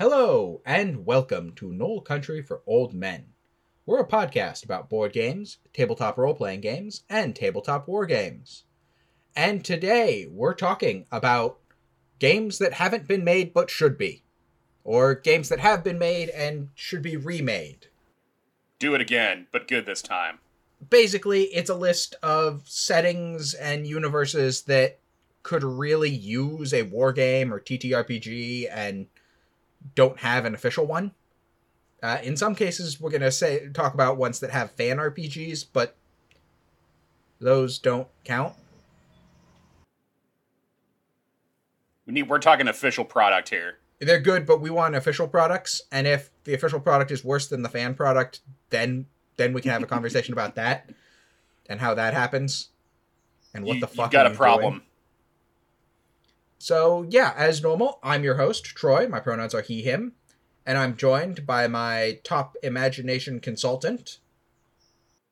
Hello, and welcome to Knoll Country for Old Men. We're a podcast about board games, tabletop role playing games, and tabletop war games. And today we're talking about games that haven't been made but should be, or games that have been made and should be remade. Do it again, but good this time. Basically, it's a list of settings and universes that could really use a war game or TTRPG and don't have an official one. Uh, in some cases, we're gonna say talk about ones that have fan RPGs, but those don't count. We need. We're talking official product here. They're good, but we want official products. And if the official product is worse than the fan product, then then we can have a conversation about that and how that happens and what you, the fuck. You got a problem. doing. So yeah, as normal, I'm your host Troy. My pronouns are he him, and I'm joined by my top imagination consultant.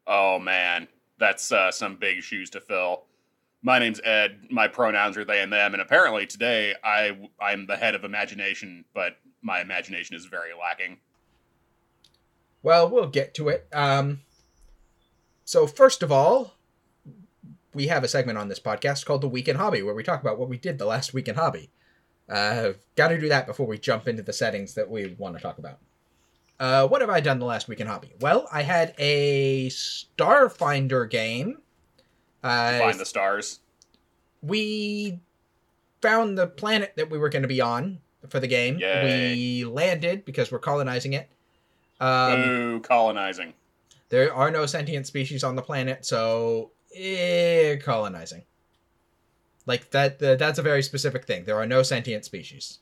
Oh man, that's uh, some big shoes to fill. My name's Ed. My pronouns are they and them, and apparently today I I'm the head of imagination, but my imagination is very lacking. Well, we'll get to it. Um, so first of all, we have a segment on this podcast called the Weekend Hobby, where we talk about what we did the last week in hobby. Uh, Got to do that before we jump into the settings that we want to talk about. Uh, what have I done the last week in hobby? Well, I had a Starfinder game. Uh, Find the stars. we found the planet that we were going to be on for the game. Yay. We landed because we're colonizing it. Um, Ooh, colonizing. There are no sentient species on the planet, so eh, colonizing. Like that, th- that's a very specific thing. There are no sentient species.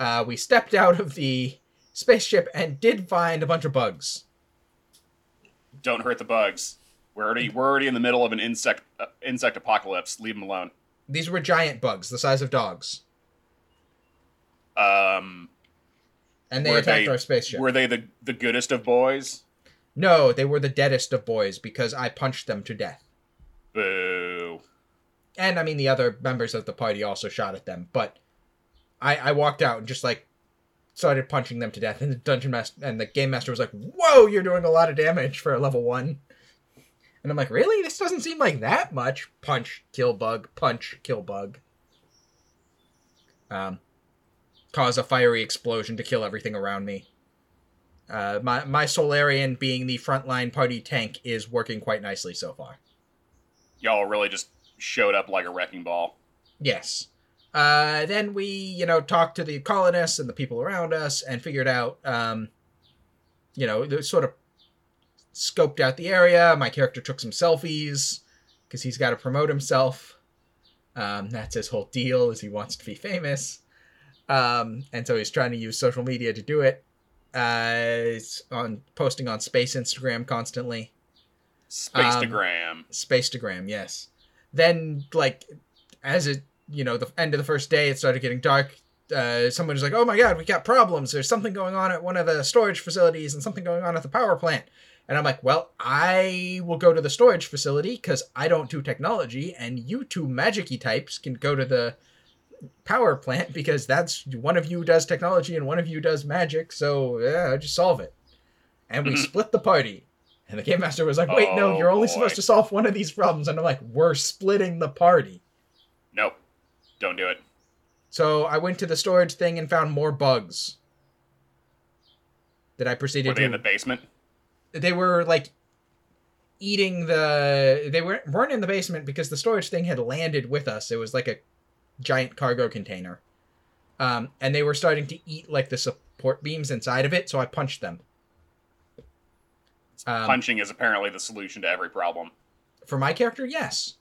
Uh, we stepped out of the spaceship and did find a bunch of bugs. Don't hurt the bugs. We're already we're already in the middle of an insect uh, insect apocalypse. Leave them alone. These were giant bugs, the size of dogs, Um, and they attacked they- our spaceship. were they the the goodest of boys? No, they were the deadest of boys because I punched them to death. Boo. and I mean the other members of the party also shot at them, but I I walked out and just like started punching them to death, and the dungeon master and the game master was like, "Whoa, you're doing a lot of damage for a level one." And I'm like, "Really? This doesn't seem like that much." Punch, kill bug, punch, kill bug. Um, cause a fiery explosion to kill everything around me. Uh, my my Solarian being the frontline party tank is working quite nicely so far. Y'all really just showed up like a wrecking ball. Yes. Uh, then we, you know, talked to the colonists and the people around us and figured out, um, you know, sort of scoped out the area. My character took some selfies because he's got to promote himself. Um, that's his whole deal is he wants to be famous. Um, and so he's trying to use social media to do it. Uh, he's on posting on space Instagram constantly. Spacetogram. Spacetogram, yes. Then, like, as it, you know, the end of the first day, it started getting dark. Uh, someone was like, "Oh my god, we got problems. There's something going on at one of the storage facilities, and something going on at the power plant." And I'm like, "Well, I will go to the storage facility because I don't do technology, and you two magicy types can go to the power plant because that's one of you does technology and one of you does magic. So yeah, just solve it." And we Mhm. split the party. And the game master was like, "Wait, no, Oh, you're only boy. supposed to solve one of these problems." And I'm like, "We're splitting the party." Nope. Don't do it. So I went to the storage thing and found more bugs. That I proceeded Were they to. in the basement? they were like eating the. They weren't weren't in the basement because the storage thing had landed with us. It was like a giant cargo container, um, and they were starting to eat like the support beams inside of it. So I punched them. Um, Punching is apparently the solution to every problem. For my character, yes.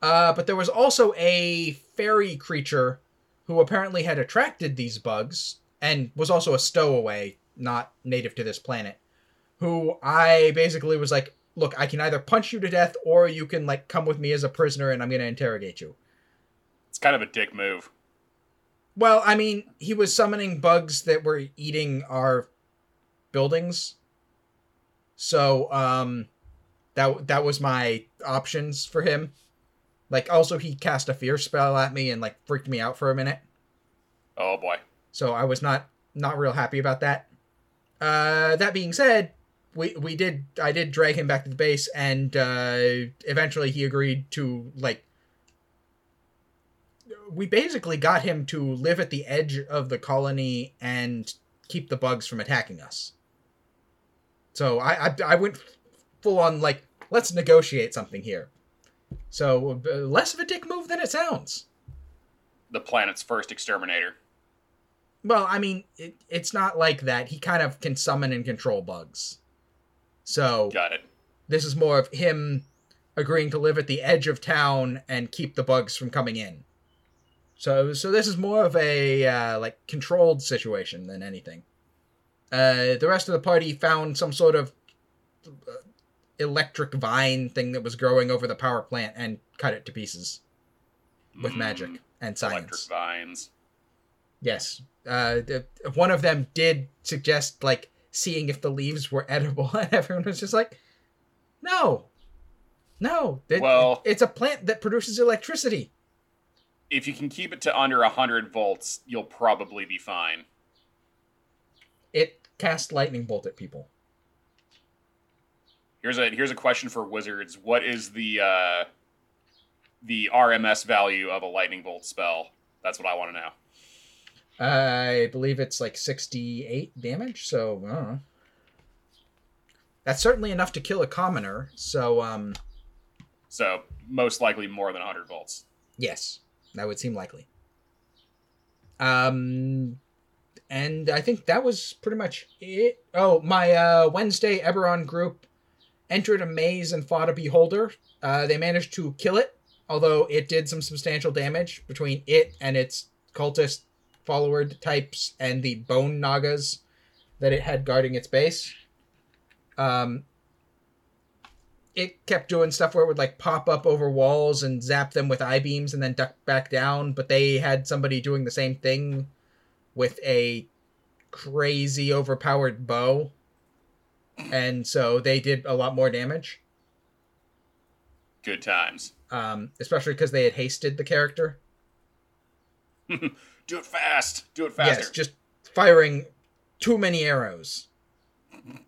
Uh, but there was also a fairy creature who apparently had attracted these bugs and was also a stowaway, not native to this planet. Who I basically was like, look, I can either punch you to death or you can like come with me as a prisoner and I'm gonna interrogate you. It's kind of a dick move. Well, I mean, he was summoning bugs that were eating our buildings. So, um that that was my options for him. Like also he cast a fear spell at me and like freaked me out for a minute. Oh boy. So I was not not real happy about that. Uh, that being said, we we did I did drag him back to the base, and uh, eventually he agreed to like. We basically got him to live at the edge of the colony and keep the bugs from attacking us. So I I, I went full on like let's negotiate something here. So uh, less of a dick move than it sounds. The planet's first exterminator. Well, I mean, it, it's not like that. He kind of can summon and control bugs. So Got it. this is more of him agreeing to live at the edge of town and keep the bugs from coming in. So so this is more of a uh, like controlled situation than anything. Uh, the rest of the party found some sort of uh, electric vine thing that was growing over the power plant and cut it to pieces with magic Mm, and Electric vines. Yes. Uh, one of them did suggest like seeing if the leaves were edible, and everyone was just like, "No, no. It- Well- it's a plant that produces electricity." If you can keep it to under 100 volts, you'll probably be fine. It casts lightning bolt at people. Here's a here's a question for wizards. What is the uh, the RMS value of a lightning bolt spell? That's what I want to know. I believe it's like sixty-eight damage. So I don't know. That's certainly enough to kill a commoner. So um, So most likely more than 100 volts. Yes, that would seem likely. Um, and I think that was pretty much it. Oh, my uh, Wednesday Eberron group entered a maze and fought a beholder. Uh, they managed to kill it, although it did some substantial damage between it and its cultist follower types and the bone nagas that it had guarding its base. Um, it kept doing stuff where it would like pop up over walls and zap them with eye beams and then duck back down. But they had somebody doing the same thing with a crazy overpowered bow. And so they did a lot more damage, Good times. um, especially because they had hasted the character. Do it fast. Do it faster. Yes, just firing too many arrows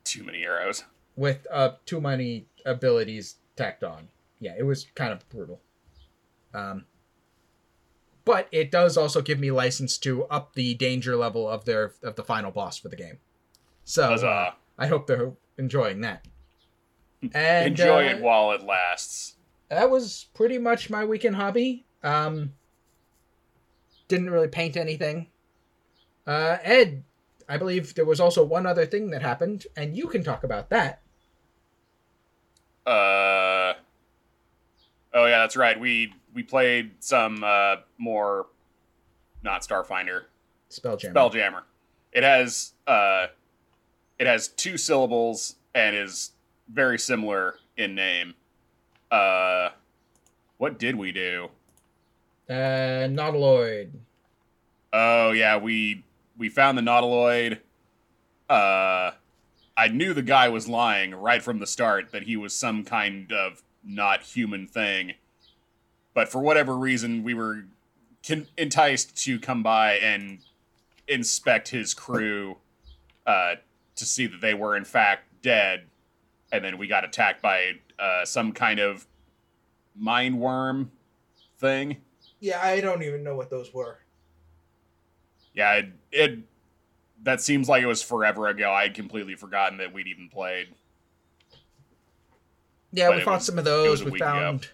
Too many arrows. with uh, too many abilities tacked on. Yeah, it was kind of brutal. Um, but it does also give me license to up the danger level of their of the final boss for the game. So uh. I hope they're enjoying that. And Enjoy uh, it while it lasts. that was pretty much my weekend hobby. Um, didn't really paint anything. Uh, Ed, I believe there was also one other thing that happened, and you can talk about that. Uh Oh yeah, that's right. We we played some uh more not Starfinder, Spelljammer. Spelljammer. It has uh it has two syllables and is very similar in name. Uh what did we do? Uh, Nautiloid. Oh yeah, we we found the Nautiloid. Uh, I knew the guy was lying right from the start that he was some kind of not human thing, but for whatever reason, we were con- enticed to come by and inspect his crew uh, to see that they were in fact dead, and then we got attacked by uh, some kind of mind worm thing. Yeah, I don't even know what those were. Yeah, it, it that seems like it was forever ago. I had completely forgotten that we'd even played. Yeah, But we fought was- some of those. We found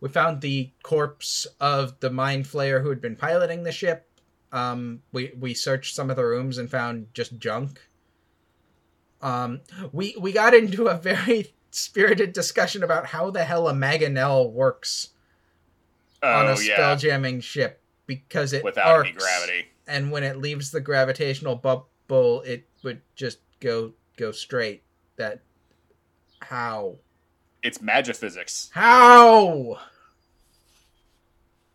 we found the corpse of the mind flayer who had been piloting the ship. Um, we we searched some of the rooms and found just junk. Um, we we got into a very spirited discussion about how the hell a mangonel works on Oh a yeah, spelljamming ship because it without any arcs, gravity. and when it leaves the gravitational bubble, it would just go go straight. That how It's magiphysics. how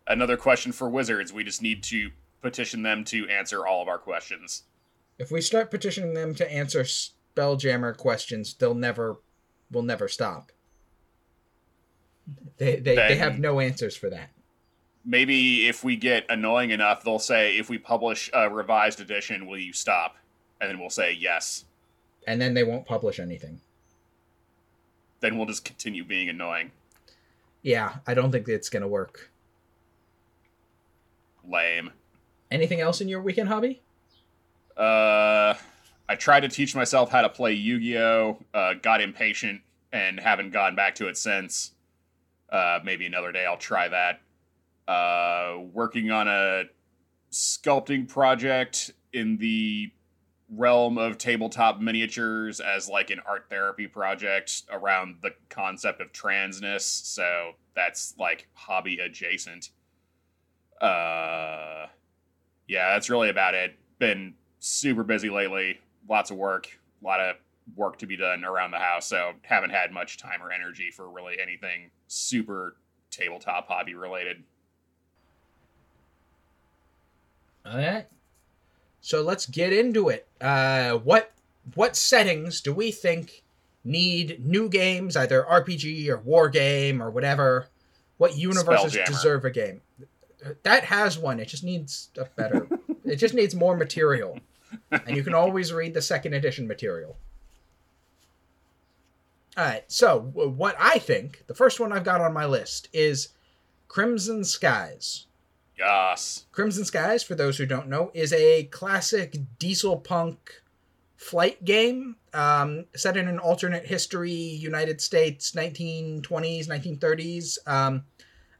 Another question for wizards. We just need to petition them to answer all of our questions. If we start petitioning them to answer spelljammer questions, they'll never will never stop. They they, they have no answers for that. maybe if we get annoying enough, they'll say, if we publish a revised edition, will you stop? And then we'll say yes. And then they won't publish anything. Then we'll just continue being annoying. Yeah, I don't think it's gonna work. Lame. Anything else in your weekend hobby? Uh, I tried to teach myself how to play Yu Gi Oh! Uh, got impatient and haven't gone back to it since. Uh, maybe another day I'll try that. Uh, working on a sculpting project in the realm of tabletop miniatures as like an art therapy project around the concept of transness. So that's like hobby adjacent. Uh, yeah, that's really about it. Been super busy lately. Lots of work. A lot of work to be done around the house. So haven't had much time or energy for really anything super tabletop hobby related. All right. So let's get into it. Uh, what what settings do we think need new games, either RPG or war game or whatever? What universes deserve a game? That has one. It just needs a better. it just needs more material, and you can always read the second edition material. All right. So what I think, the first one I've got on my list is Crimson Skies. Yes. Crimson Skies, for those who don't know, is a classic diesel punk flight game um, set in an alternate history, United States, 1920s, 1930s. Um,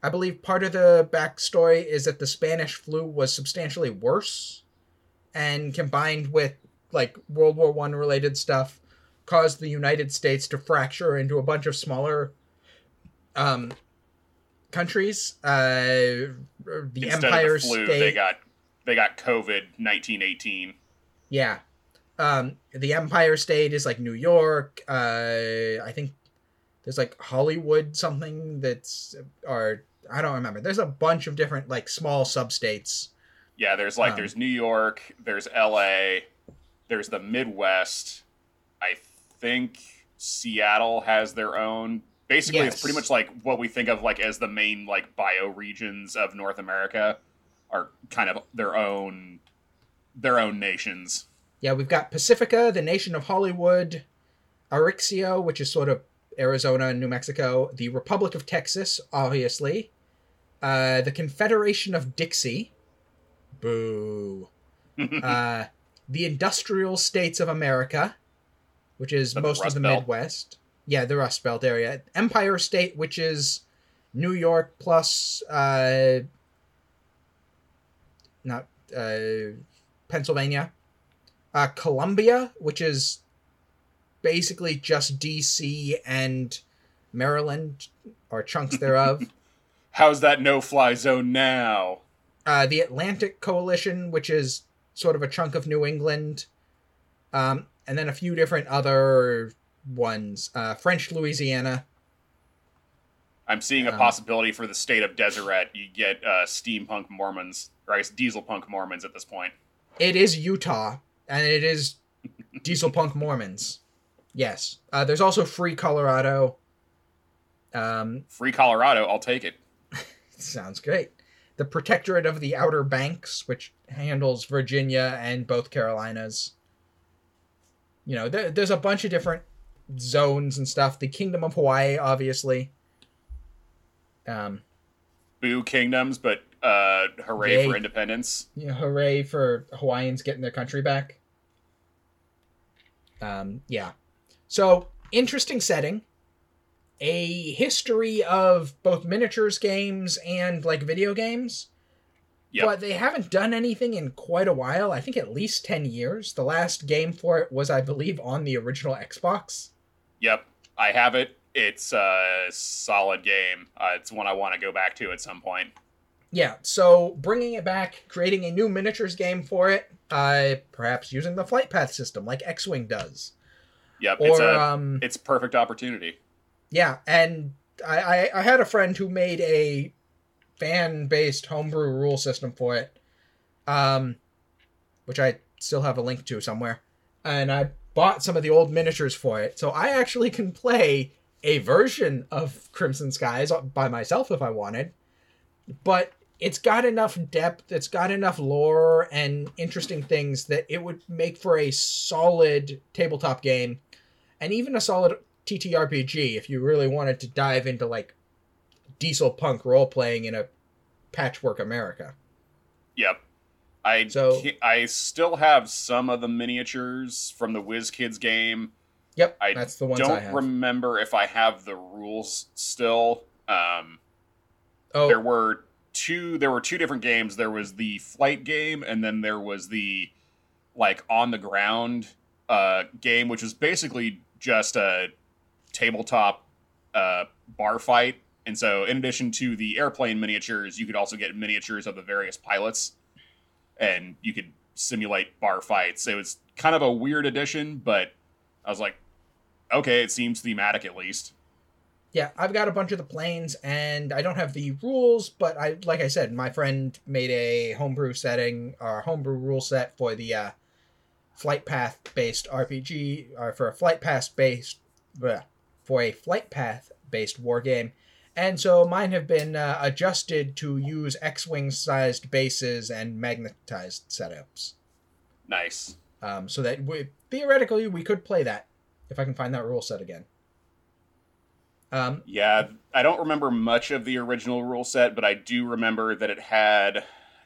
I believe part of the backstory is that the Spanish flu was substantially worse, and combined with like World War One related stuff, caused the United States to fracture into a bunch of smaller um, countries. Uh, the Instead Empire of the flu, State. they got they got COVID nineteen eighteen. Yeah. Um, the Empire State is like New York. Uh, I think there's like Hollywood something that's or I don't remember. There's a bunch of different like small substates. Yeah, there's like Um, there's New York, there's L.A., there's the Midwest. I think Seattle has their own. Basically, Yes. it's pretty much like what we think of like as the main like bioregions of North America are kind of their own their own nations. Yeah, we've got Pacifica, the nation of Hollywood, Arixo, which is sort of Arizona and New Mexico, the Republic of Texas, obviously, uh, the Confederation of Dixie, boo, uh, the Industrial States of America, which is The most of the Belt? Midwest. Yeah, the Rust Belt area. Empire State, which is New York plus uh, not uh, Pennsylvania. Uh, Columbia, which is basically just DC and Maryland or chunks thereof. How's that no-fly zone now? uh, the Atlantic Coalition, which is sort of a chunk of New England, um, and then a few different other ones. Uh, French Louisiana. I'm seeing a Um, possibility for the state of Deseret. You get uh, steampunk Mormons, or I guess diesel punk Mormons at this point. It is Utah, and it is diesel punk Mormons. Yes. Uh, there's also Free Colorado. Um, Free Colorado, I'll take it. sounds great. The Protectorate of the Outer Banks, which handles Virginia and both Carolinas. You know, there, there's a bunch of different zones and stuff. The Kingdom of Hawaii, obviously. Um, Boo kingdoms, but uh, hooray for independence. you know, hooray for Hawaiians getting their country back. Um, yeah. So, interesting setting. A history of both miniatures games and like video games. Yep. But they haven't done anything in quite a while. I think at least 10 years. The last game for it was, I believe, on the original Xbox. Yep, I have it. It's a solid game. Uh, it's one I want to go back to at some point. Yeah, so bringing it back, creating a new miniatures game for it, uh, perhaps using the flight path system like X Wing does. Yep, or, it's a um, it's perfect opportunity. Yeah, and I, I, I had a friend who made a fan based homebrew rule system for it, um, which I still have a link to somewhere. And I bought some of the old miniatures for it, so I actually can play a version of Crimson Skies by myself if I wanted. But it's got enough depth, it's got enough lore and interesting things that it would make for a solid tabletop game and even a solid TTRPG if you really wanted to dive into like diesel punk role playing in a patchwork America. Yep. I So- I still have some of the miniatures from the WizKids game. Yep, I that's the ones I Don't have. remember if I have the rules still. Um, oh, there were two there were two different games there was the flight game and then there was the like on the ground uh game which was basically just a tabletop uh bar fight and so in addition to the airplane miniatures you could also get miniatures of the various pilots and you could simulate bar fights. It was kind of a weird addition but i was like okay it seems thematic at least. Yeah, I've got a bunch of the planes, and I don't have the rules, but I, like I said, my friend made a homebrew setting or homebrew rule set for the uh, flight path based RPG, or for a flight path based, bleh, for a flight path based war game, and so mine have been uh, adjusted to use X-wing sized bases and magnetized setups, nice um, so that we, theoretically we could play that if I can find that rule set again. Um, Yeah, I don't remember much of the original rule set, but I do remember that it had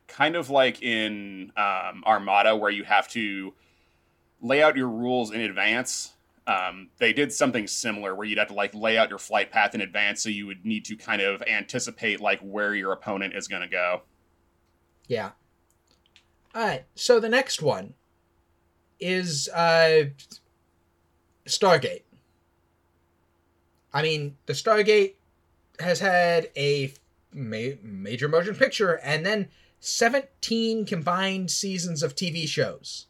kind of like in um, Armada, where you have to lay out your rules in advance. Um, they did something similar where you'd have to like lay out your flight path in advance, so you would need to kind of anticipate like where your opponent is going to go. Yeah. All right. So the next one is uh Stargate. I mean, the Stargate has had a ma- major motion picture and then 17 combined seasons of TV shows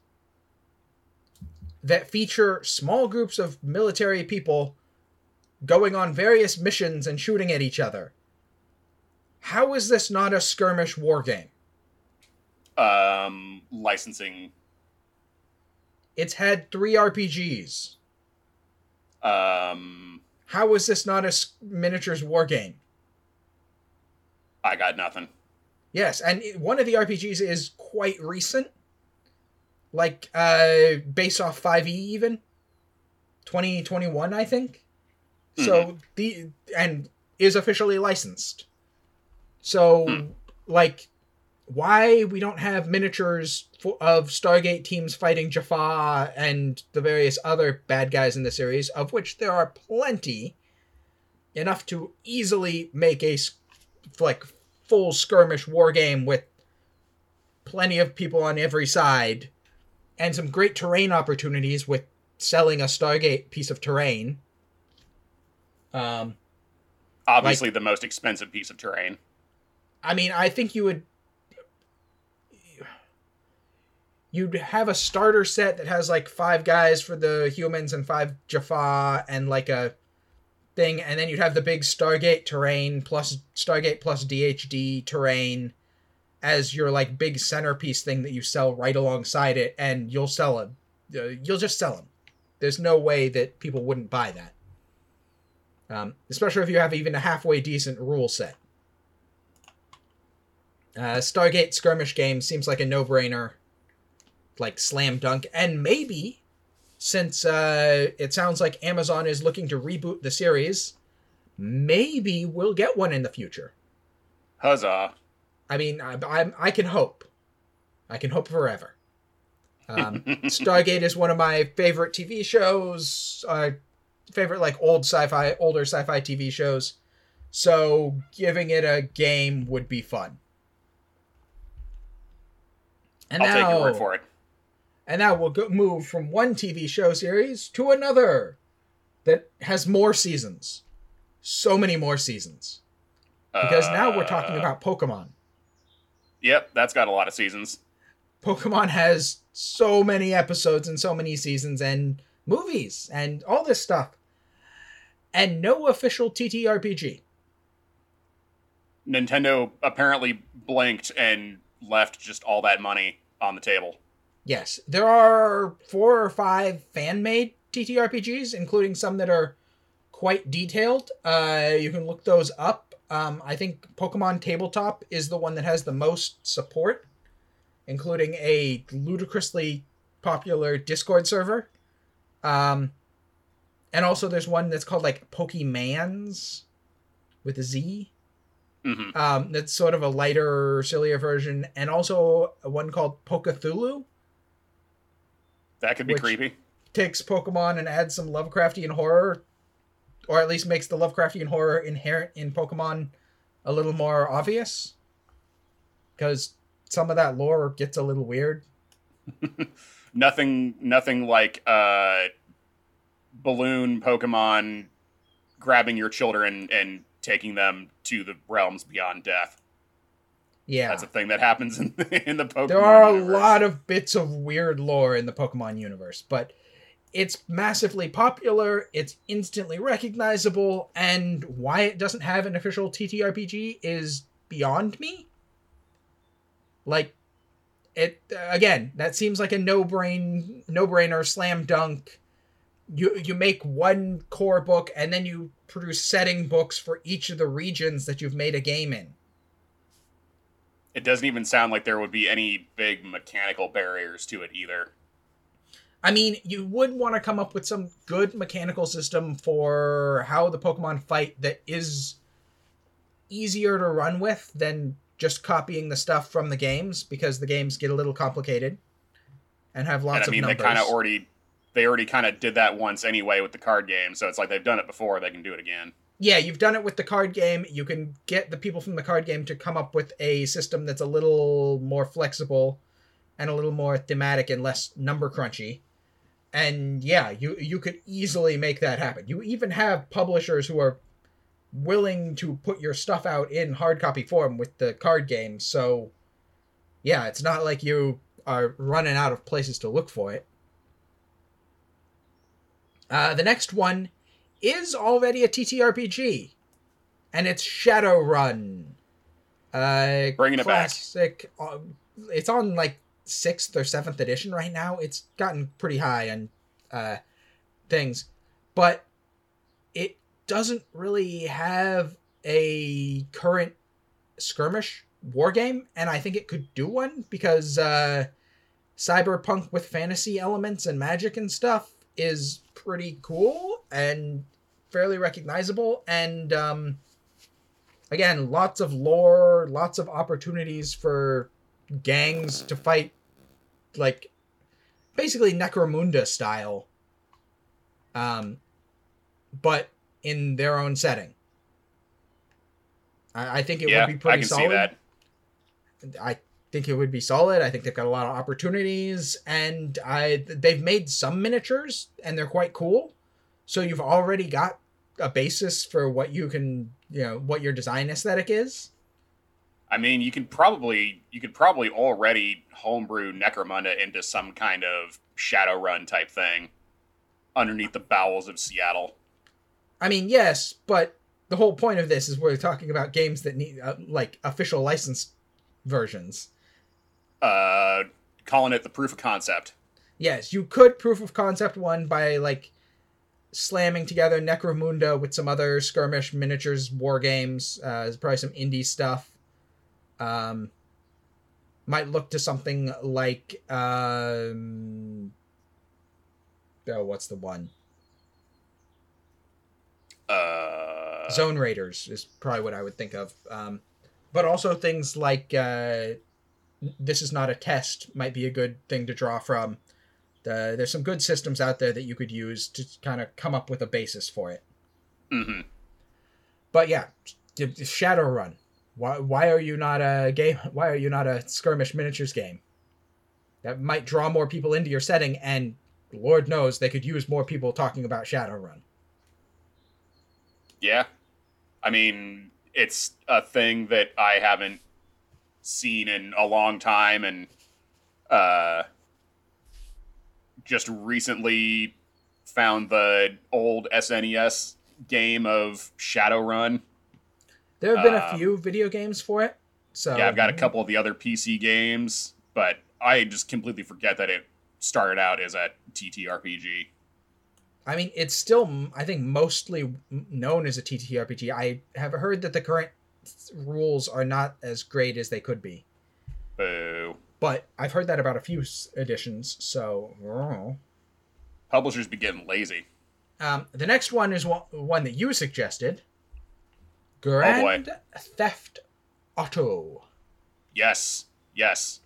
that feature small groups of military people going on various missions and shooting at each other. How is this not a skirmish war game? Um, licensing. It's had three RPGs. Um, How is this not a miniatures war game? I got nothing. Yes, and one of the RPGs is quite recent, like uh, based off Five E even, twenty twenty one, I think. So the and is officially licensed. So Hmm. like, why we don't have miniatures for, of Stargate teams fighting Jaffa and the various other bad guys in the series, of which there are plenty, enough to easily make a like full skirmish war game with plenty of people on every side and some great terrain opportunities with selling a Stargate piece of terrain. Um, Obviously, the most expensive piece of terrain. I mean, I think you would you'd have a starter set that has like five guys for the humans and five Jaffa and like a thing, and then you'd have the big Stargate terrain plus Stargate plus DHD terrain as your like big centerpiece thing that you sell right alongside it, and you'll sell them. Uh, you'll just sell them. There's no way that people wouldn't buy that. Um, especially if you have even a halfway decent rule set. Uh, Stargate skirmish game seems like a no-brainer, like slam dunk, and maybe since uh, it sounds like Amazon is looking to reboot the series, maybe we'll get one in the future. Huzzah! I mean, I, I, I can hope. I can hope forever. Um, Stargate is one of my favorite TV shows. Uh, favorite like old sci-fi, older sci-fi TV shows. So giving it a game would be fun. And I'll now, take your word for it. and now we'll go, move from one TV show series to another that has more seasons. So many more seasons. Because now we're talking Uh, about Pokemon. Yep, that's got a lot of seasons. Pokemon has so many episodes and so many seasons and movies and all this stuff. And no official TTRPG. Nintendo apparently blinked and left just all that money on the table. Yes, there are four or five fan made TTRPGs, including some that are quite detailed. Uh, you can look those up. Um, I think Pokemon Tabletop is the one that has the most support, including a ludicrously popular Discord server. Um, and also there's one that's called like Pokemans with a Z. hmm Um, that's sort of a lighter, sillier version, and also one called Pokethulhu That could be creepy. takes Pokemon and adds some Lovecraftian horror, or at least makes the Lovecraftian horror inherent in Pokemon a little more obvious. Because some of that lore gets a little weird. Nothing, nothing like uh, balloon Pokemon grabbing your children and taking them to the realms beyond death. Yeah. That's a thing that happens in, in the Pokemon. there are a universe. lot of bits of weird lore in the Pokemon universe, but it's massively popular, it's instantly recognizable, and why it doesn't have an official TTRPG is beyond me. Like it again, that seems like a no-brain no-brainer slam dunk. You you make one core book and then you produce setting books for each of the regions that you've made a game in. It doesn't even sound like there would be any big mechanical barriers to it either. I mean, you would want to come up with some good mechanical system for how the Pokemon fight that is easier to run with than just copying the stuff from the games because the games get a little complicated and have lots and I mean, of they kind of already, they already kind of did that once anyway with the card game. So it's like they've done it before; they can do it again. yeah, you've done it with the card game. You can get the people from the card game to come up with a system that's a little more flexible and a little more thematic and less number crunchy. And yeah, you you could easily make that happen. You even have publishers who are willing to put your stuff out in hard copy form with the card game. So yeah, it's not like you are running out of places to look for it. Uh, the next one is already a TTRPG, and it's Shadowrun. Uh, Bringing it back. classic. uh, It's on like sixth or seventh edition right now. It's gotten pretty high on uh, things, but it doesn't really have a current skirmish war game, and I think it could do one because uh, cyberpunk with fantasy elements and magic and stuff is pretty cool and fairly recognizable and um again lots of lore lots of opportunities for gangs to fight like basically necromunda style um but in their own setting i, I think it yeah, would be pretty I can solid see that. I think it would be solid. I think they've got a lot of opportunities, and I they've made some miniatures, and they're quite cool. So you've already got a basis for what you can, you know, what your design aesthetic is. I mean, you can probably you could probably already homebrew Necromunda into some kind of Shadowrun type thing underneath the bowels of Seattle. I mean, yes, but the whole point of this is we're talking about games that need uh, like official licensed versions. Uh, calling it the proof of concept. Yes, you could proof of concept one by like slamming together Necromunda with some other skirmish miniatures war games. Uh, there's probably some indie stuff. Um, might look to something like um, oh, what's the one? Uh, Zone Raiders is probably what I would think of. Um, but also things like uh, this is not a test might be a good thing to draw from. The, there's some good systems out there that you could use to kind of come up with a basis for it. hmm But yeah, Shadowrun. Why why are you not a game? Why are you not a skirmish miniatures game? That might draw more people into your setting, and Lord knows they could use more people talking about Shadowrun. Yeah, I mean, it's a thing that I haven't seen in a long time, and uh, just recently found the old SNES game of Shadowrun. There have been a Uh, few video games for it. So Yeah, I've got a couple of the other PC games, but I just completely forget that it started out as a TTRPG. I mean, it's still, I think, mostly known as a TTRPG. I have heard that the current rules are not as great as they could be, Boo. but I've heard that about a few editions. So, oh. Publishers be getting lazy. um, the next one is one that you suggested. Oh. Grand Theft Auto. Yes, yes.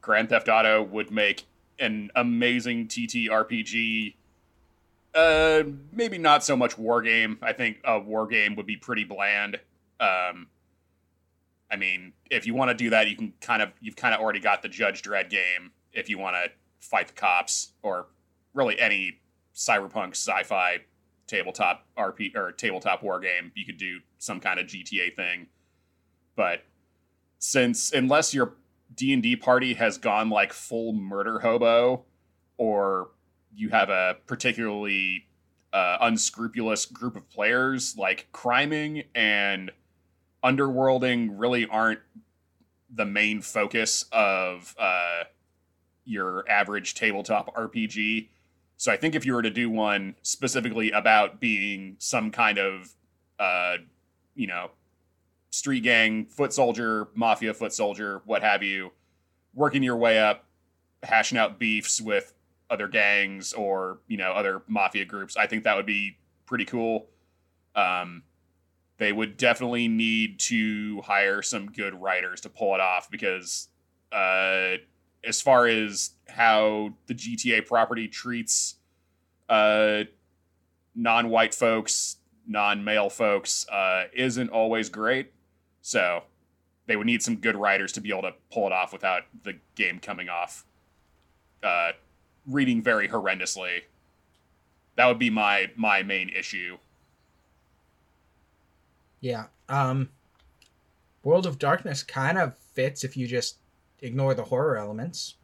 Grand Theft Auto would make an amazing TTRPG. Uh, maybe not so much war game. I think a war game would be pretty bland. Um, I mean, if you want to do that, you can kind of you've kind of already got the Judge Dredd game. If you want to fight the cops, or really any cyberpunk sci-fi tabletop RP or tabletop war game, you could do some kind of GTA thing. But since unless your D&D party has gone like full murder hobo or you have a particularly uh, unscrupulous group of players like criming and underworlding really aren't the main focus of uh, your average tabletop RPG. So I think if you were to do one specifically about being some kind of uh, you know street gang, foot soldier, mafia foot soldier, what have you, working your way up, hashing out beefs with other gangs or you know other mafia groups. I think that would be pretty cool. Um, they would definitely need to hire some good writers to pull it off because, uh, as far as how the GTA property treats uh, non-white folks, non-male folks, uh, isn't always great. So they would need some good writers to be able to pull it off without the game coming off uh, reading very horrendously. That would be my my main issue. Yeah. Um, World of Darkness kind of fits if you just ignore the horror elements.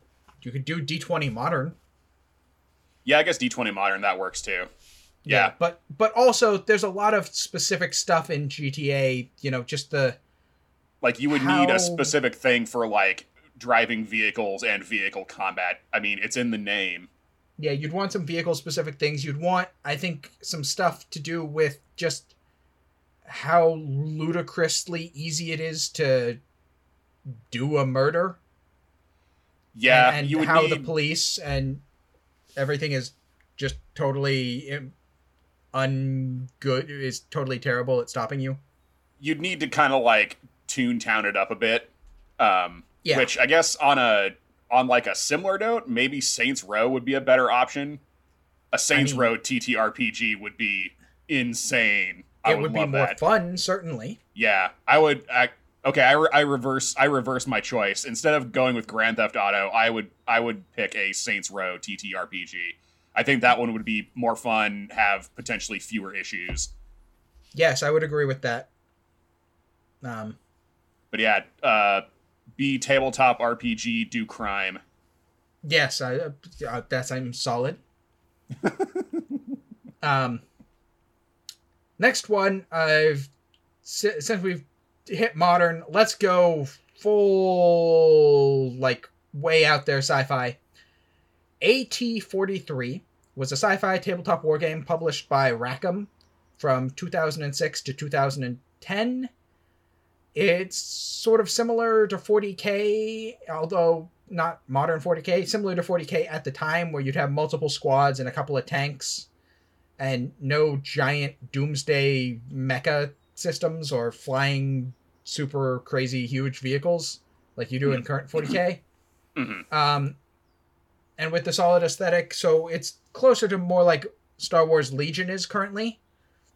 You could do D20 Modern. Yeah, I guess D20 Modern that works too. Yeah. But but also there's a lot of specific stuff in GTA, you know, just the Like you would need a specific thing for like driving vehicles and vehicle combat. I mean, it's in the name. yeah, you'd want some vehicle specific things. You'd want I think some stuff to do with just how ludicrously easy it is to do a murder. Yeah, and, and you would how need the police and everything is just totally ungood is totally terrible at stopping you. you'd need to kind of like tune town it up a bit. Um, Yeah. Which I guess on a on like a similar note, maybe Saints Row would be a better option. A Saints mean- Row TTRPG would be insane. I it would, would, be more that. fun, certainly. Yeah, I would. I, okay, I, re- I reverse. I reverse my choice. Instead of going with Grand Theft Auto, I would. I would pick a Saints Row TTRPG. I think that one would be more fun, have potentially fewer issues. Yes, I would agree with that. Um, But yeah, uh, be tabletop RPG, do crime. yes, I uh, that's I'm solid. um, next one, I've si- since we've hit modern, let's go full like way out there sci-fi. AT43 was a sci-fi tabletop war game published by Rackham from 2006 to 2010. It's sort of similar to 40k, although not modern 40k, similar to 40k at the time, where you'd have multiple squads and a couple of tanks, and no giant doomsday mecha systems or flying super crazy huge vehicles like you do in current 40k. hmm Um, and with the solid aesthetic, so it's closer to more like Star Wars Legion is currently.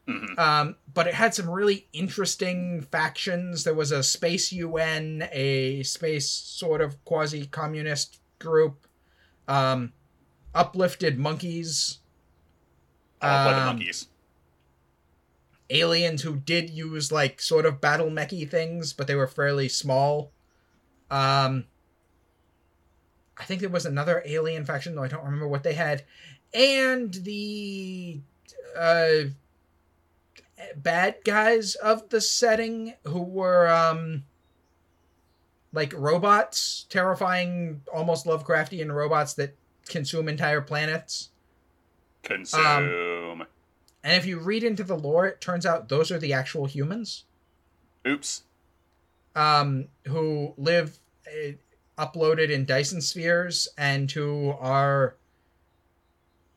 hmm Um, but it had some really interesting factions. There was a space UN, a space sort of quasi communist group, um, uplifted monkeys, the Um, monkeys. Aliens who did use like sort of battle mechy things, but they were fairly small. Um, I think there was another alien faction, though I don't remember what they had, and the uh, bad guys of the setting who were um, like robots, terrifying, almost Lovecraftian robots that consume entire planets. Consume. And if you read into the lore, it turns out those are the actual humans Oops. um, who live uh, uploaded in Dyson spheres and who are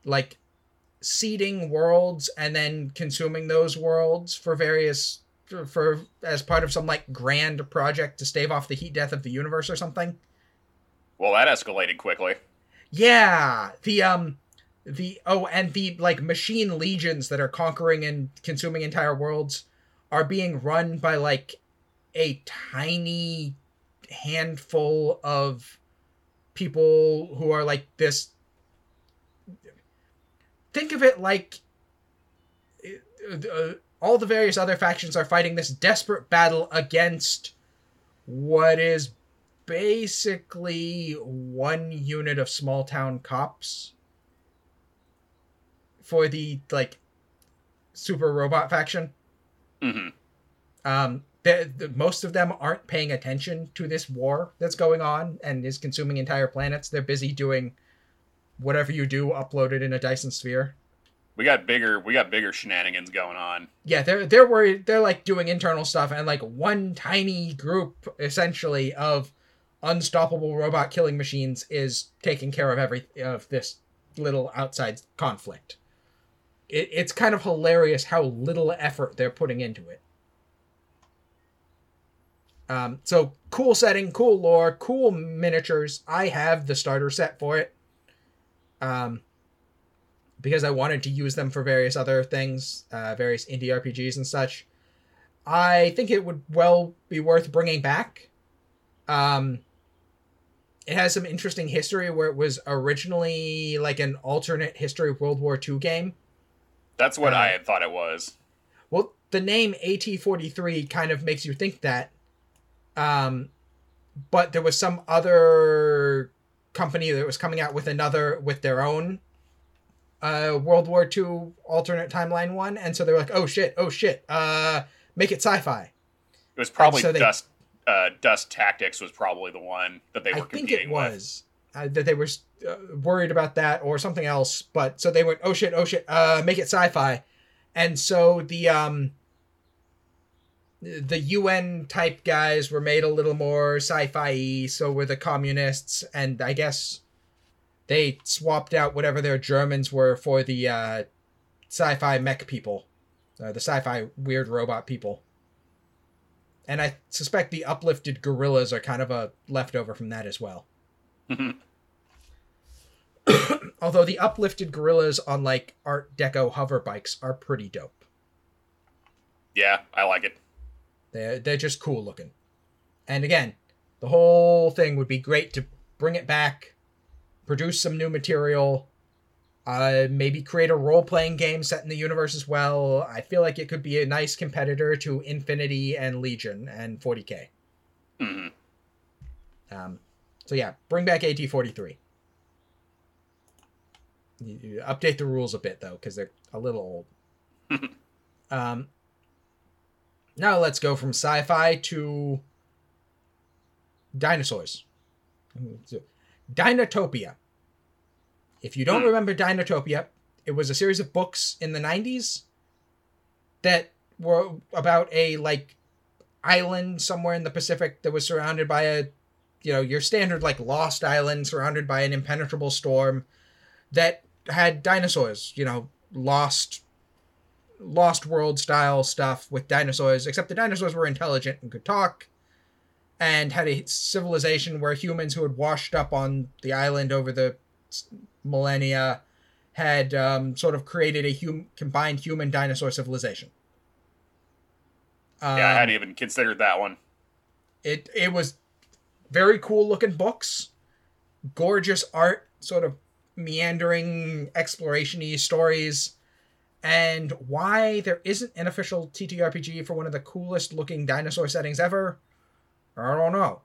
like seeding worlds and then consuming those worlds for various for, for as part of some like grand project to stave off the heat death of the universe or something. Well, that escalated quickly. Yeah, the um the oh and the like machine legions that are conquering and consuming entire worlds are being run by like a tiny handful of people who are like this think of it like uh, all the various other factions are fighting this desperate battle against what is basically one unit of small town cops for the like super robot faction. hmm Um, the, the, most of them aren't paying attention to this war that's going on and is consuming entire planets. They're busy doing whatever you do uploaded in a Dyson sphere. We got bigger. We got bigger shenanigans going on. Yeah, they're they're worried. They're like doing internal stuff, and like one tiny group, essentially, of unstoppable robot killing machines is taking care of every of this little outside conflict. It, it's kind of hilarious how little effort they're putting into it. Um, so cool setting, cool lore, cool miniatures. I have the starter set for it. Um, because I wanted to use them for various other things, uh, various indie RPGs and such. I think it would well be worth bringing back. Um, it has some interesting history where it was originally like an alternate history World War II game. That's what Uh, I had thought it was. Well, the name AT43 kind of makes you think that. Um, but there was some other company that was coming out with another with their own uh World War II alternate timeline one, and so they were like, "Oh shit, oh shit, uh, make it sci-fi." It was probably so they- Dust. Uh, Dust Tactics was probably the one that they I were think competing it was uh, that they were uh, worried about that or something else, but so they went, "Oh shit, oh shit, uh, make it sci-fi," and so the um the UN type guys were made a little more sci-fi so were the communists and I guess they swapped out whatever their Germans were for the uh sci-fi mech people. Uh, the sci-fi weird robot people. And I suspect the uplifted gorillas are kind of a leftover from that as well. Although the uplifted gorillas on like Art Deco hover bikes are pretty dope. yeah, I like it. They're they're just cool looking. And again, the whole thing would be great to bring it back, produce some new material, uh, maybe create a role playing game set in the universe as well. I feel like it could be a nice competitor to Infinity and Legion and 40k. hmm Um, so yeah, bring back AT43. You- you Update the rules a bit though, because they're a little old. um, now let's go from sci-fi to dinosaurs. Dinotopia. If you don't Hmm. remember Dinotopia, it was a series of books in the 90s that were about a like island somewhere in the Pacific that was surrounded by a you know your standard like lost island surrounded by an impenetrable storm that had dinosaurs you know lost lost world style stuff with dinosaurs except the dinosaurs were intelligent and could talk and had a civilization where humans who had washed up on the island over the millennia had um, sort of created a hum- combined human dinosaur civilization Yeah, I Um, hadn't even considered that one. it it was very cool looking books, gorgeous art, sort of meandering exploration-y stories, and why there isn't an official TTRPG for one of the coolest looking dinosaur settings ever, I don't know.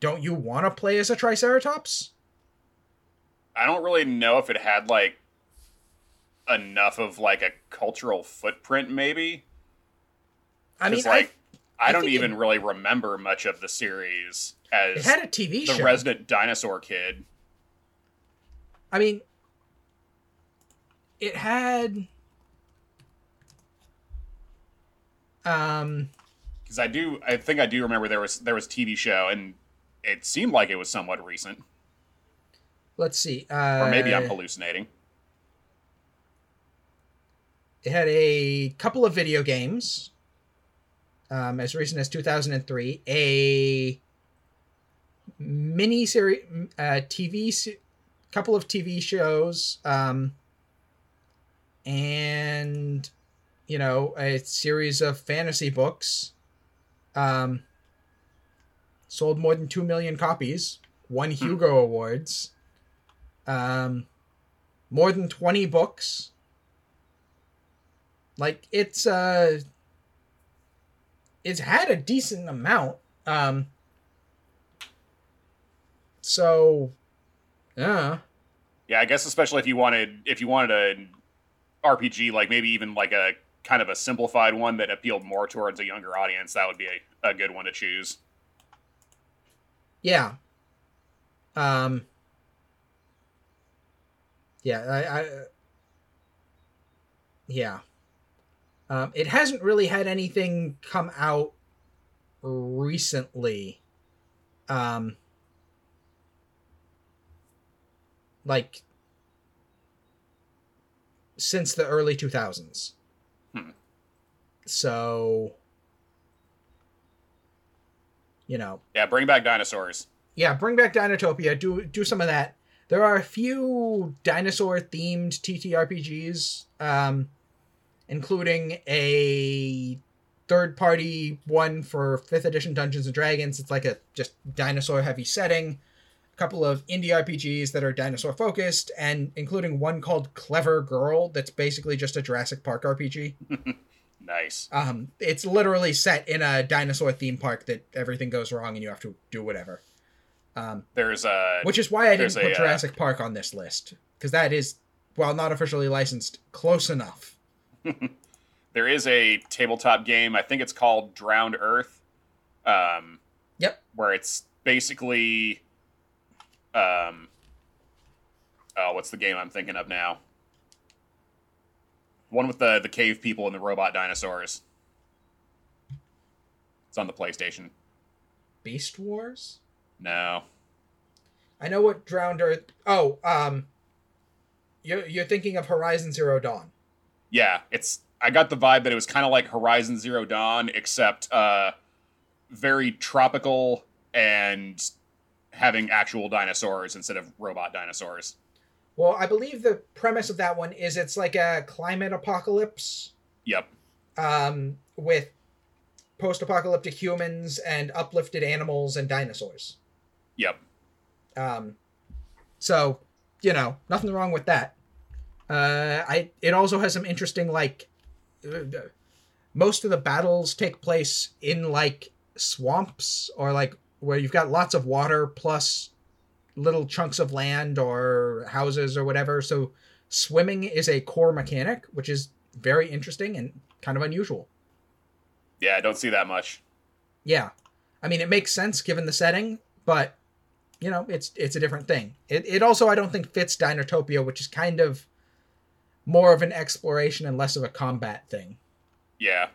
Don't you want to play as a Triceratops? I don't really know if it had like enough of like a cultural footprint, maybe. I mean, like I, I don't even it- really remember much of the series I, it as had a TV the show. resident dinosaur kid. I mean, it had. Um, Because I do, I think I do remember there was there was a TV show, and it seemed like it was somewhat recent, let's see. Uh, or maybe I'm hallucinating. It had a couple of video games. Um, as recent as 2003, a mini series, uh, TV, couple of TV shows, um, and you know a series of fantasy books. Um, sold more than two million copies, won Hugo awards. Um, more than 20 books. Like it's uh it's had a decent amount. Um so yeah. Yeah, I guess especially if you wanted if you wanted a RPG, like maybe even like a kind of a simplified one that appealed more towards a younger audience, that would be a, a good one to choose. Yeah. Um Yeah, I, I Yeah. Um it hasn't really had anything come out recently. Um like since the early 2000s. Hmm. So you know, Yeah, bring back dinosaurs. yeah, bring back Dinotopia. Do do some of that. There are a few dinosaur themed TTRPGs, um, including a third party one for fifth edition Dungeons and Dragons. It's like a just dinosaur heavy setting. A couple of indie RPGs that are dinosaur focused, and including one called Clever Girl that's basically just a Jurassic Park RPG. Nice. Um, it's literally set in a dinosaur theme park that everything goes wrong and you have to do whatever. Um, There's a which is why I didn't put a, uh, Jurassic Park on this list because that is, while not officially licensed, close enough. there is a tabletop game. I think it's called Drowned Earth. Um, Yep. where it's basically, um, oh, what's the game I'm thinking of now? One with the the cave people and the robot dinosaurs. It's on the PlayStation. Beast Wars. No, I know what Drowned Earth. Oh, um, you're you're thinking of Horizon Zero Dawn. yeah, it's. I got the vibe that it was kind of like Horizon Zero Dawn, except uh, very tropical and having actual dinosaurs instead of robot dinosaurs. Well, I believe the premise of that one is it's like a climate apocalypse, Yep. um, with post-apocalyptic humans and uplifted animals and dinosaurs. Yep. Um, so you know, nothing wrong with that. Uh, I it also has some interesting like. uh, Most of the battles take place in like swamps or like where you've got lots of water plus little chunks of land or houses or whatever. So swimming is a core mechanic, which is very interesting and kind of unusual. Yeah, I don't see that much. Yeah. I mean, it makes sense given the setting, but you know, it's it's a different thing. It it also I don't think fits Dinotopia, which is kind of more of an exploration and less of a combat thing. Yeah.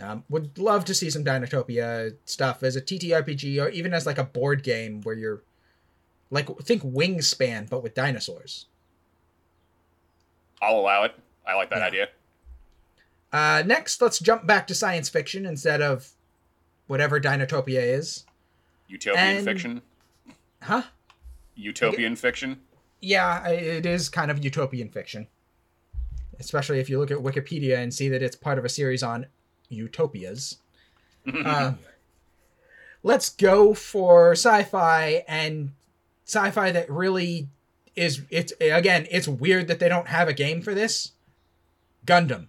Um, would love to see some Dinotopia stuff as a TTRPG or even as like a board game where you're like think Wingspan but with dinosaurs. I'll allow it. I like that Yeah. idea. Uh, next, let's jump back to science fiction instead of whatever Dinotopia is. Utopian And- fiction. Huh? Utopian fiction. Yeah, it is kind of utopian fiction. Especially if you look at Wikipedia and see that it's part of a series on utopias. Um, let's go for sci-fi and sci-fi that really is it's again, it's weird that they don't have a game for this. Gundam.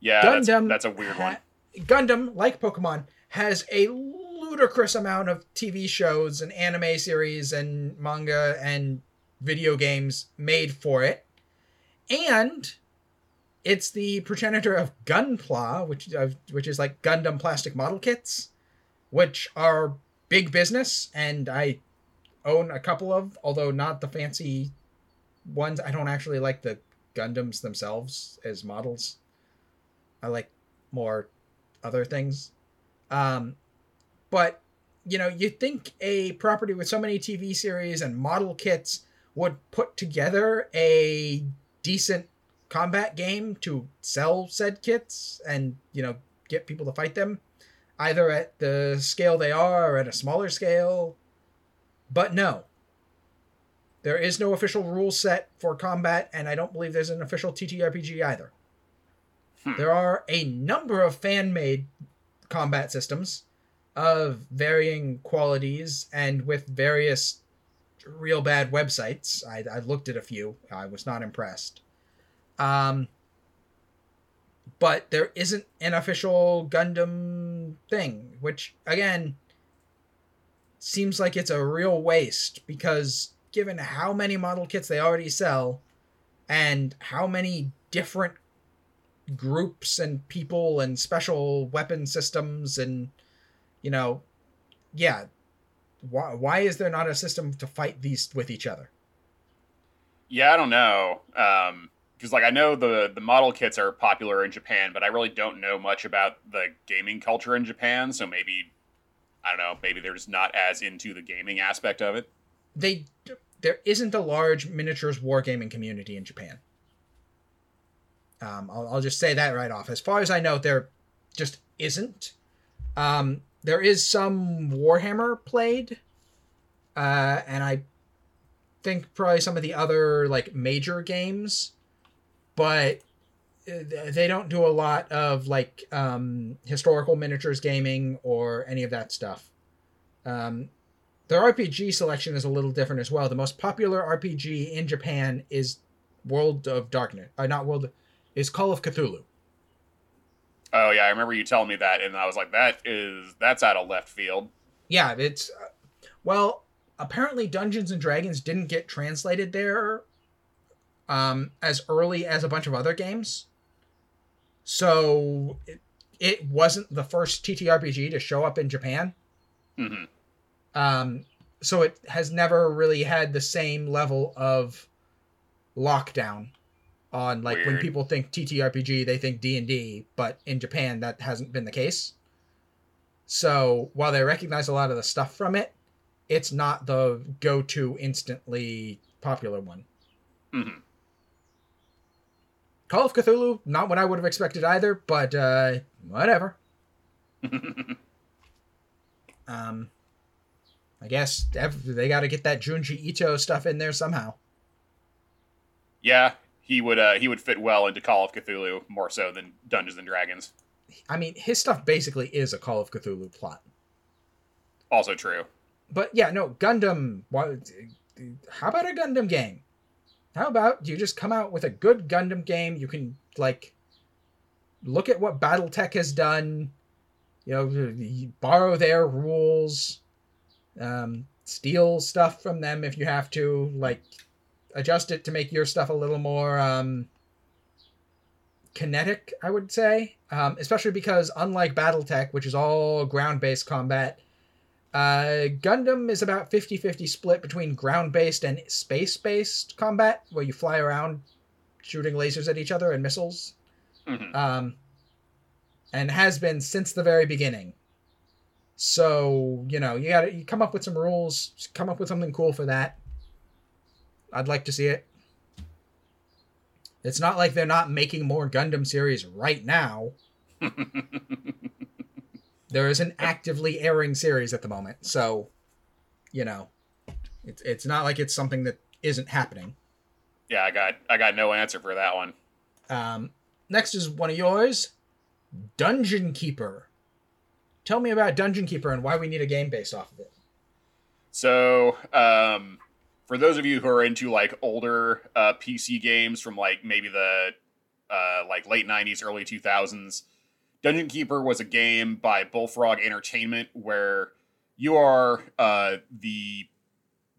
yeah, that's, Gundam that's a weird ha- one. Gundam, like Pokemon, has a ludicrous amount of TV shows and anime series and manga and video games made for it. And it's the progenitor of Gunpla, which uh, which is like Gundam plastic model kits, which are big business and I own a couple of, although not the fancy ones. I don't actually like the Gundams themselves as models. I like more other things. Um, but you know, you think a property with so many TV series and model kits would put together a decent combat game to sell said kits and you know get people to fight them either at the scale they are or at a smaller scale. But no. There is no official rule set for combat and i don't believe there's an official ttrpg either. Hmm. there are a number of fan-made combat systems of varying qualities and with various real bad websites. I, I looked at a few. I was not impressed um, but there isn't an official Gundam thing, which again seems like it's a real waste because given how many model kits they already sell and how many different groups and people and special weapon systems and you know yeah why, why is there not a system to fight these with each other Yeah, I don't know. Um, because like I know the the model kits are popular in Japan, but I really don't know much about the gaming culture in Japan. So maybe I don't know. Maybe they're just not as into the gaming aspect of it. they there isn't a large miniatures wargaming community in Japan. Um, I'll, I'll just say that right off. As far as I know, there just isn't. Um, there is some Warhammer played, uh, and I think probably some of the other like major games, but uh, they don't do a lot of like um, historical miniatures gaming or any of that stuff. Um, their RPG selection is a little different as well. The most popular RPG in Japan is World of Darkness. Uh, not World, is Call of Cthulhu. Oh yeah, I remember you telling me that, and I was like, that is that's out of left field. Yeah, it's uh, well, apparently Dungeons and Dragons didn't get translated there um, as early as a bunch of other games. So it, it wasn't the first TTRPG to show up in Japan. hmm Um, so it has never really had the same level of lockdown on like when people think TTRPG, they think D and D, but in Japan that hasn't been the case. So while they recognize a lot of the stuff from it, it's not the go-to instantly popular one. hmm Call of Cthulhu, not what I would have expected either, but uh, whatever. Um, I guess they got to get that Junji Ito stuff in there somehow. yeah, he would uh, he would fit well into Call of Cthulhu more so than Dungeons and Dragons. I mean, his stuff basically is a Call of Cthulhu plot. Also true. But yeah, no, Gundam. How about a Gundam game? How about you just come out with a good Gundam game? You can like look at what BattleTech has done. You know, you borrow their rules, um, steal stuff from them if you have to. Like adjust it to make your stuff a little more um, kinetic. I would say, um, especially because unlike BattleTech, which is all ground-based combat. Uh, Gundam is about 50 50 split between ground based and space based combat, where you fly around shooting lasers at each other and missiles. hmm Um, and has been since the very beginning. So, you know, you gotta you come up with some rules, come up with something cool for that. I'd like to see it. It's not like they're not making more Gundam series right now. There is an actively airing series at the moment, so you know, it's it's not like it's something that isn't happening. yeah, I got I got no answer for that one. Um, next is one of yours, Dungeon Keeper. Tell me about Dungeon Keeper and why we need a game based off of it. So, um, for those of you who are into like older uh, PC games from like maybe the uh, like late '90s, early 2000s, Dungeon Keeper was a game by Bullfrog Entertainment where you are uh, the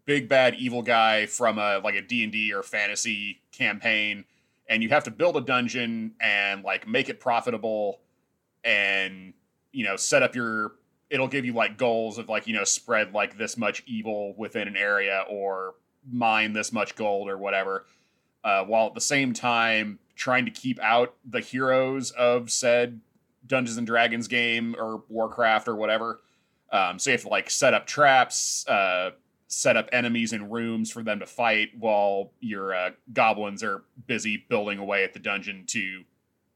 big bad evil guy from a like a D&D or fantasy campaign and you have to build a dungeon and like make it profitable and you know set up your it'll give you like goals of like you know spread like this much evil within an area or mine this much gold or whatever uh, while at the same time trying to keep out the heroes of said Dungeons and Dragons game or Warcraft or whatever. Um, so you have to like set up traps, uh, set up enemies in rooms for them to fight while your uh, goblins are busy building away at the dungeon to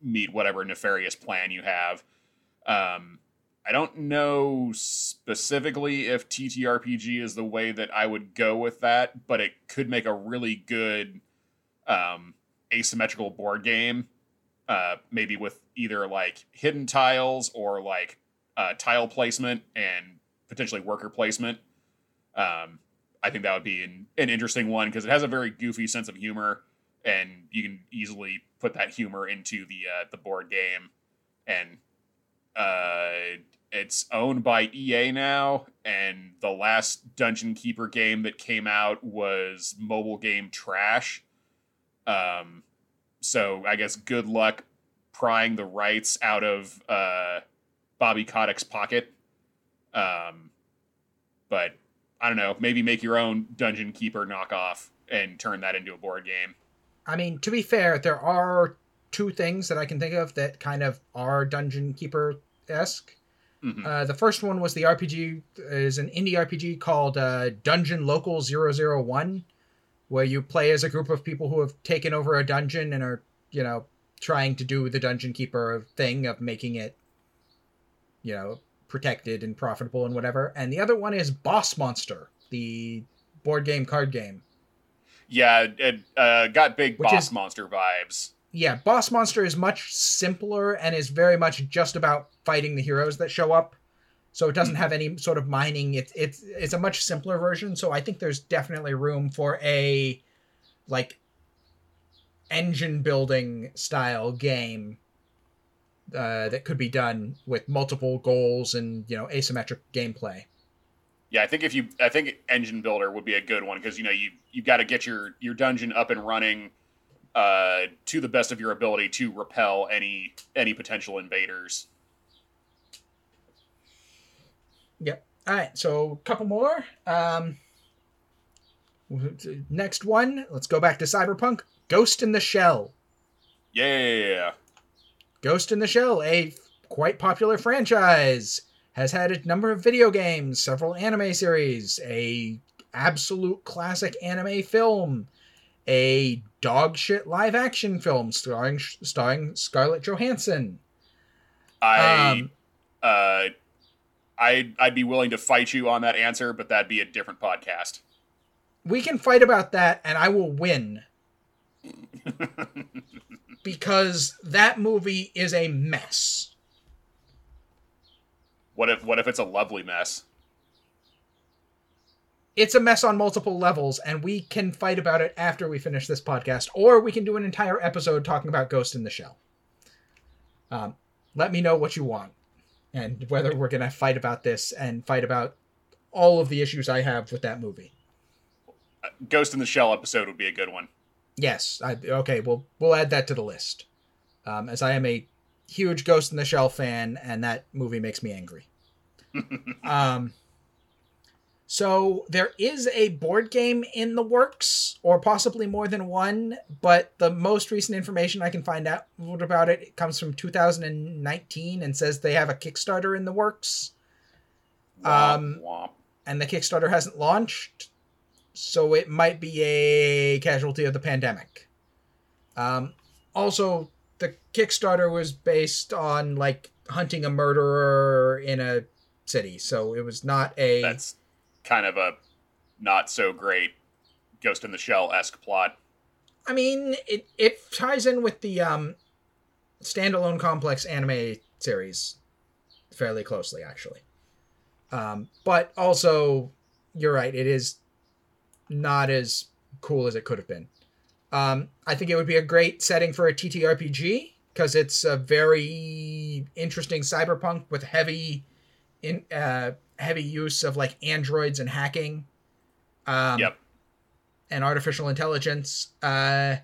meet whatever nefarious plan you have. Um, I don't know specifically if TTRPG is the way that I would go with that, but it could make a really good um, asymmetrical board game. Uh, maybe with either like hidden tiles or like uh, tile placement and potentially worker placement. Um, I think that would be an, an interesting one because it has a very goofy sense of humor, and you can easily put that humor into the uh, the board game. And uh, it's owned by EA now, and the last Dungeon Keeper game that came out was mobile game trash. Um, so I guess good luck prying the rights out of uh, Bobby Kotick's pocket. Um, but I don't know, maybe make your own Dungeon Keeper knockoff and turn that into a board game. I mean, to be fair, there are two things that I can think of that kind of are Dungeon Keeper esque. Mhm. Uh, the first one was the RPG is an indie RPG called uh, Dungeon Local 001, where you play as a group of people who have taken over a dungeon and are, you know, trying to do the dungeon keeper thing of making it, you know, protected and profitable and whatever. And the other one is Boss Monster, the board game card game. Yeah, it uh, got big Which boss is- monster vibes. yeah, Boss Monster is much simpler and is very much just about fighting the heroes that show up. So it doesn't have any sort of mining. It's it's it's a much simpler version. So I think there's definitely room for a like engine building style game uh, that could be done with multiple goals and you know asymmetric gameplay. Yeah, I think if you, I think Engine Builder would be a good one because you know you you got to get your your dungeon up and running uh, to the best of your ability to repel any any potential invaders. Yep. All right. So a couple more. Um, next one. Let's go back to Cyberpunk. Ghost in the Shell. Yeah, Ghost in the Shell, a quite popular franchise, has had a number of video games, several anime series, a absolute classic anime film, a dog shit live action film starring starring Scarlett Johansson. I Um, uh, I I'd be willing to fight you on that answer, but that'd be a different podcast. we can fight about that and I will win because that movie is a mess. What if what if it's a lovely mess? It's a mess on multiple levels, and we can fight about it after we finish this podcast, or we can do an entire episode talking about Ghost in the Shell. Um, let me know what you want, and whether we're gonna fight about this and fight about all of the issues I have with that movie. Ghost in the Shell episode would be a good one. Yes, I okay. We'll we'll add that to the list, um, as I am a huge Ghost in the Shell fan, and that movie makes me angry. um, so there is a board game in the works, or possibly more than one, but the most recent information I can find out about it comes from 2019 and says they have a Kickstarter in the works, Womp, Um, womp. and the Kickstarter hasn't launched, so it might be a casualty of the pandemic. Um, also, the Kickstarter was based on like hunting a murderer in a city, so it was not a. That's kind of a not so great Ghost in the Shell esque plot. I mean, it it ties in with the um, standalone complex anime series fairly closely, actually. Um, but also, you're right; it is not as cool as it could have been. Um, I think it would be a great setting for a TTRPG because it's a very interesting cyberpunk with heavy, in uh, heavy use of like androids and hacking. Um, Yep. and artificial intelligence. Uh,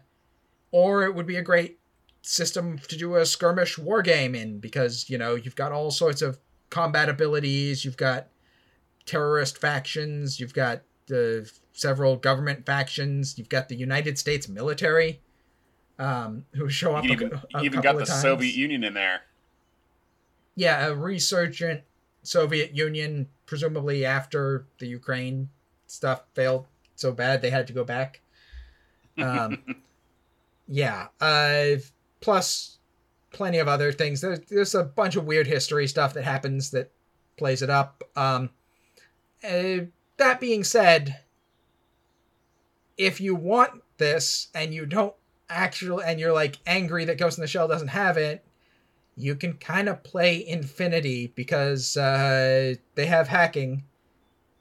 or it would be a great system to do a skirmish war game in because, you know, you've got all sorts of combat abilities, you've got terrorist factions, you've got the several government factions, you've got the United States military. um, who show up. You even, a you even got the times. Soviet Union in there. Yeah, a resurgent Soviet Union, presumably after the Ukraine stuff failed so bad they had to go back. Um, yeah. Uh, plus, plenty of other things. There's, there's a bunch of weird history stuff that happens that plays it up. Um, uh, that being said, if you want this and you don't actually, and you're like angry that Ghost in the Shell doesn't have it, you can kind of play Infinity because uh, they have hacking,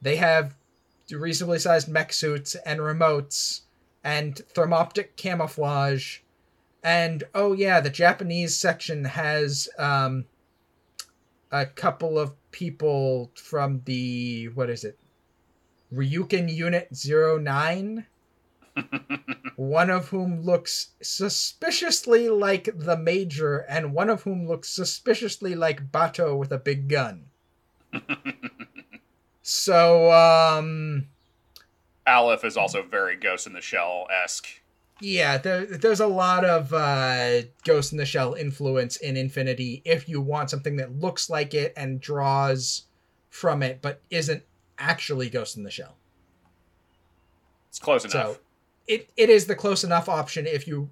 they have reasonably sized mech suits and remotes and thermoptic camouflage. And oh yeah, the Japanese section has um, a couple of people from the what is it? Ryukin Unit 09 one of whom looks suspiciously like the major and one of whom looks suspiciously like Batou with a big gun. so um Aleph is also very Ghost in the Shell esque. yeah, there, there's a lot of uh, Ghost in the Shell influence in Infinity if you want something that looks like it and draws from it, but isn't actually Ghost in the Shell. It's close enough. So it, it is the close enough option if you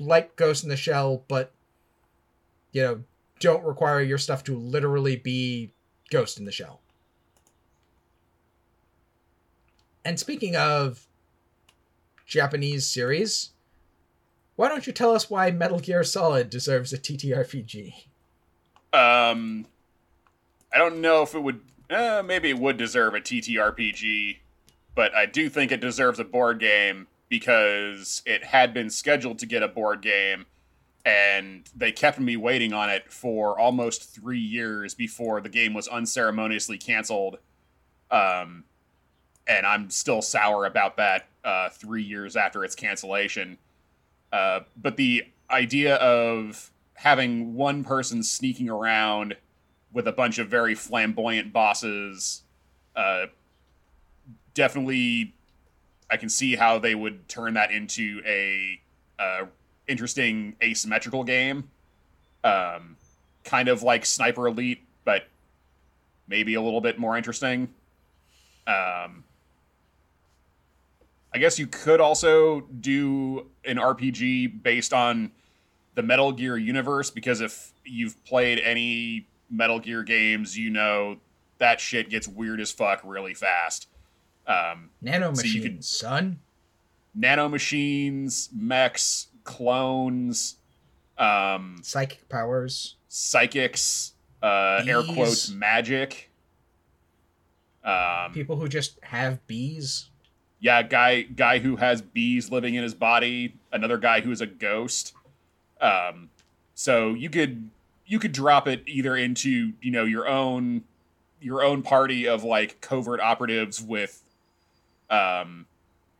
like Ghost in the Shell, but you know, don't require your stuff to literally be Ghost in the Shell. And speaking of Japanese series, why don't you tell us why Metal Gear Solid deserves a TTRPG? Um, I don't know if it would. Uh, maybe it would deserve a TTRPG, but I do think it deserves a board game because it had been scheduled to get a board game, and they kept me waiting on it for almost three years before the game was unceremoniously canceled. Um, and I'm still sour about that. Uh, three years after its cancellation. Uh, but the idea of having one person sneaking around with a bunch of very flamboyant bosses uh, definitely i can see how they would turn that into a uh, interesting asymmetrical game um, kind of like sniper elite but maybe a little bit more interesting um, i guess you could also do an rpg based on the Metal Gear universe because if you've played any Metal Gear games, you know that shit gets weird as fuck really fast. Um, Nano So machines, could- son. nanomachines, mechs, clones, um, Psychic powers. psychics, uh, air quotes magic. Um, People who just have bees. yeah, guy guy who has bees living in his body, another guy who is a ghost. Um, so you could you could drop it either into you know your own your own party of like covert operatives with um,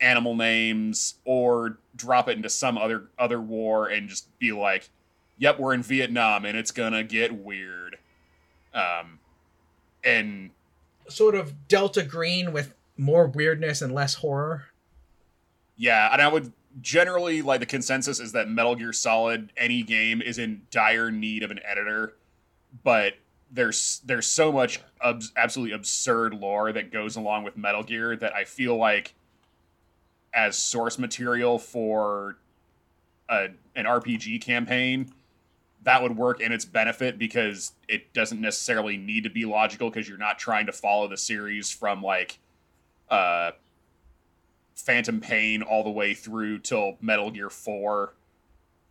animal names, or drop it into some other other war and just be like, "Yep, we're in Vietnam and it's gonna get weird." Um, and Sort of Delta Green with more weirdness and less horror. Yeah, and I would generally like the consensus is that Metal Gear Solid any game is in dire need of an editor, but there's there's so much abs- absolutely absurd lore that goes along with Metal Gear that I feel like as source material for a, an RPG campaign that would work in its benefit because it doesn't necessarily need to be logical because you're not trying to follow the series from like uh Phantom Pain all the way through till Metal Gear 4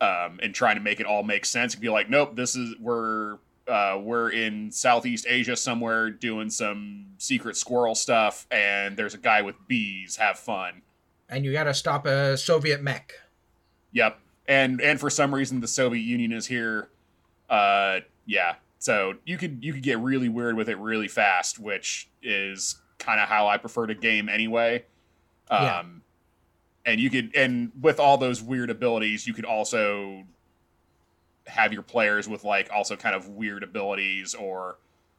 um, and trying to make it all make sense. You'd be like, nope, this is we're uh, we're in Southeast Asia somewhere doing some secret squirrel stuff, and there's a guy with bees. Have fun. And you gotta stop a Soviet mech. Yep. And and for some reason the Soviet Union is here. Uh, yeah. So you could you could get really weird with it really fast, which is kind of how I prefer to game anyway. Um, Yeah. and you could and with all those weird abilities, you could also have your players with like also kind of weird abilities or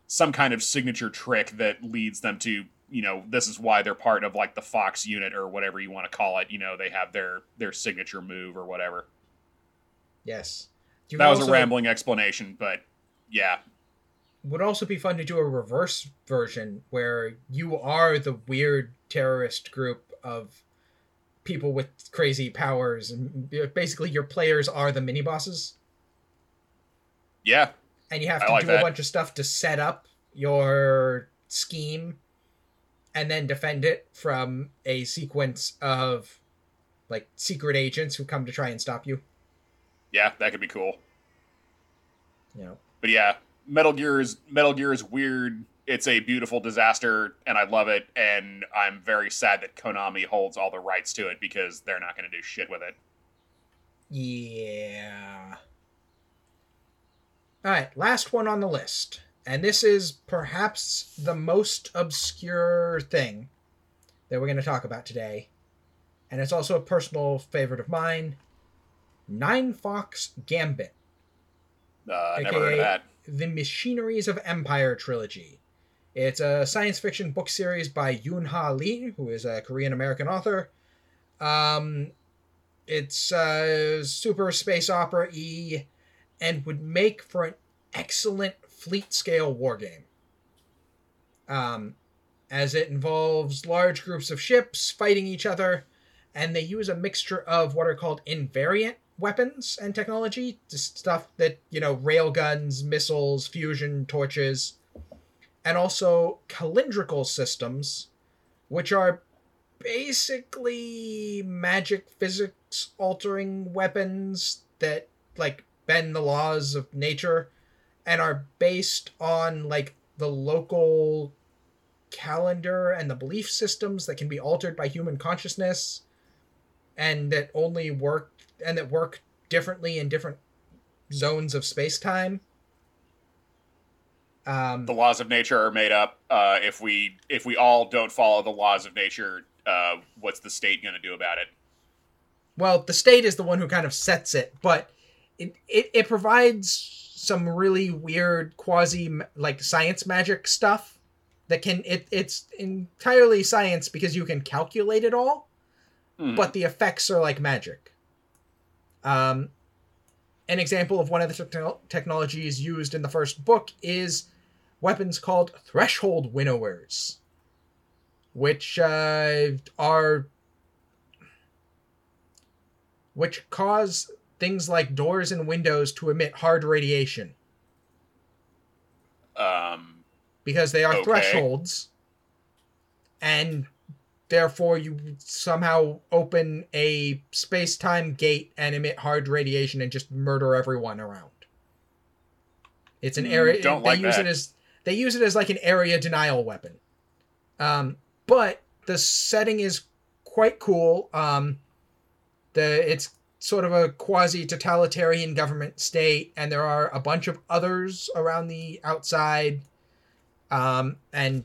some kind of signature trick that leads them to you know this is why they're part of like the fox unit or whatever you want to call it you know they have their their signature move or whatever. Yes. You that was also- a rambling explanation, but yeah, Would also be fun to do a reverse version where you are the weird terrorist group of people with crazy powers, and basically your players are the mini bosses, yeah, and you have to like do that. a bunch of stuff to set up your scheme, and then defend it from a sequence of like secret agents who come to try and stop you. yeah, that could be cool. You know. But yeah, Metal Gear is Metal Gear is weird. It's a beautiful disaster, and I love it. And I'm very sad that Konami holds all the rights to it because they're not going to do shit with it. Yeah. All right, last one on the list. And this is perhaps the most obscure thing that we're going to talk about today. And it's also a personal favorite of mine Nine Fox Gambit, Uh, never heard of that. the Machineries of Empire trilogy. It's a science fiction book series by Yoon Ha Lee, who is a Korean American author. Um, it's uh, super space opera y and would make for an excellent fleet scale war game. Um, as it involves large groups of ships fighting each other, and they use a mixture of what are called invariant weapons and technology, stuff that, you know, railguns, missiles, fusion torches, and also calendrical systems, which are basically magic physics altering weapons that like bend the laws of nature and are based on like the local calendar and the belief systems that can be altered by human consciousness and that only work and that work differently in different zones of space-time um The laws of nature are made up. Uh, if we if we all don't follow the laws of nature, uh, what's the state going to do about it? well the state is the one who kind of sets it but it it, it provides some really weird quasi like science magic stuff that can it it's entirely science because you can calculate it all Hmm. but the effects are like magic um an example of one of the techno- technologies used in the first book is weapons called threshold winnowers which uh, are which cause things like doors and windows to emit hard radiation um, because they are Okay. thresholds and therefore you somehow open a space-time gate and emit hard radiation and just murder everyone around it's an Mm, area don't they like use that. it as they use it as like an area denial weapon um but the setting is quite cool um the it's sort of a quasi totalitarian government state and there are a bunch of others around the outside. Um and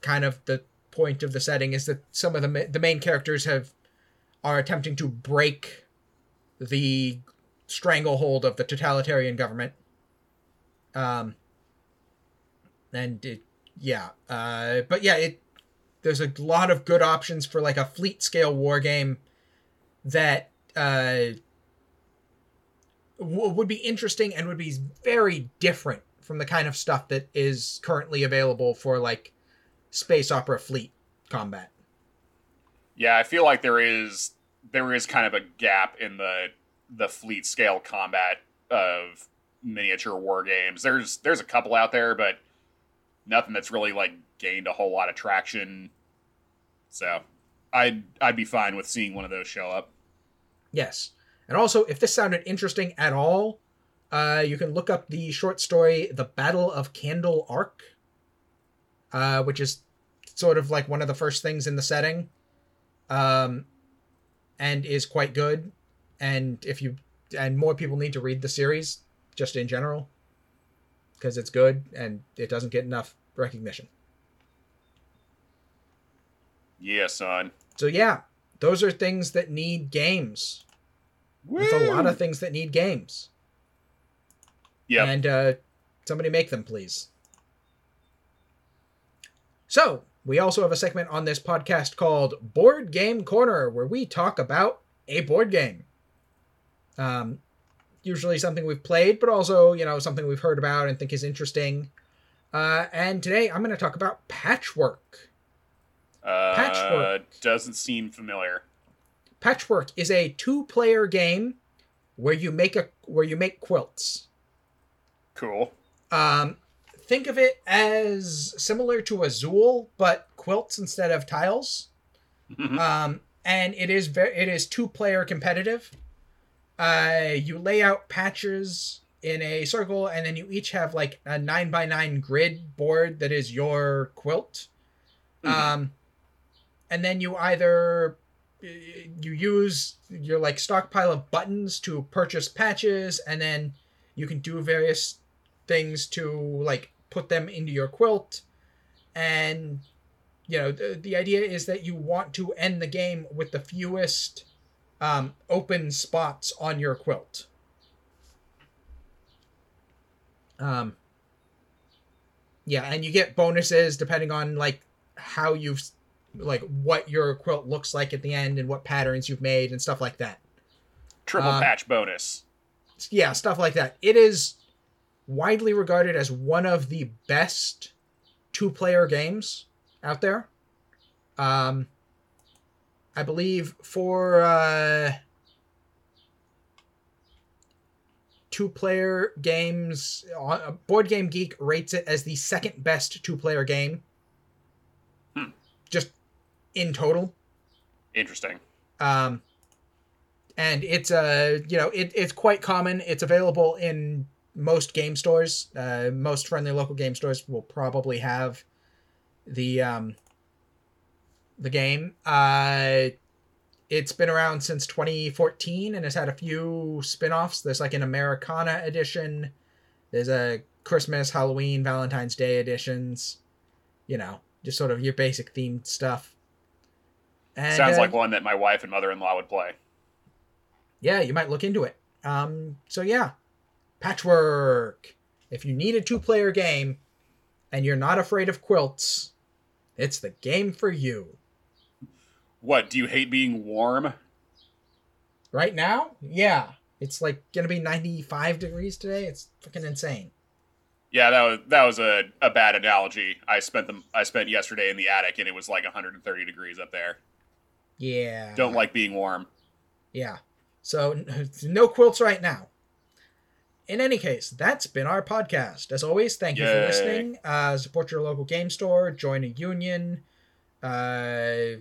kind of the point of the setting is that some of the ma- the main characters have are attempting to break the stranglehold of the totalitarian government. Um and it, yeah uh but yeah it there's a lot of good options for like a fleet scale war game that uh w- would be interesting and would be very different from the kind of stuff that is currently available for like space opera fleet combat. yeah, I feel like there is there is kind of a gap in the the fleet scale combat of miniature war games. There's there's a couple out there, but nothing that's really like gained a whole lot of traction. So I'd I'd be fine with seeing one of those show up. Yes. And also, if this sounded interesting at all, uh, you can look up the short story "The Battle of Candle Arc," uh, which is sort of like one of the first things in the setting, um, and is quite good. And if you and more people need to read the series, just in general, because it's good and it doesn't get enough recognition. Yeah, son. So yeah, those are things that need games. There's a lot of things that need games. Yeah. And uh, somebody make them, please. So, we also have a segment on this podcast called Board Game Corner, where we talk about a board game. Um, usually something we've played, but also you know something we've heard about and think is interesting. Uh, and today I'm going to talk about Patchwork. Uh, Patchwork. doesn't seem familiar. Patchwork is a two-player game where you make a where you make quilts. Cool. Um, think of it as similar to Azul, but quilts instead of tiles. Mhm. Um, and it is very it is two player competitive. Uh, you lay out patches in a circle, and then you each have like a nine by nine grid board that is your quilt. Mhm. Um, and then you either you use your like stockpile of buttons to purchase patches, and then you can do various things to like put them into your quilt. And you know the, the idea is that you want to end the game with the fewest um, open spots on your quilt. Um yeah and you get bonuses depending on like how you've like what your quilt looks like at the end and what patterns you've made and stuff like that Triple uh, patch bonus. yeah, stuff like that. It is widely regarded as one of the best two-player games out there. Um, I believe for uh, two-player games, uh, Board Game Geek rates it as the second best two-player game. In total. Interesting. Um, and it's uh, you know, it, it's quite common. It's available in most game stores. Uh, most friendly local game stores will probably have the um, the game. Uh, it's been around since 2014 and has had a few spin-offs. There's like an Americana edition. There's a Christmas, Halloween, Valentine's Day editions. You know, just sort of your basic themed stuff. And, Sounds uh, like one that my wife and mother-in-law would play. yeah, you might look into it. Um, so yeah, Patchwork. If you need a two-player game and you're not afraid of quilts, it's the game for you. What? Do you hate being warm? Right now, yeah, it's like gonna be 95 degrees today. It's freaking insane. Yeah, that was that was a, a bad analogy. I spent them I spent yesterday in the attic and it was like 130 degrees up there. Yeah. Don't like being warm. Yeah. So no quilts right now. In any case, that's been our podcast. As always, thank you for listening. Uh, support your local game store. Join a union. Uh,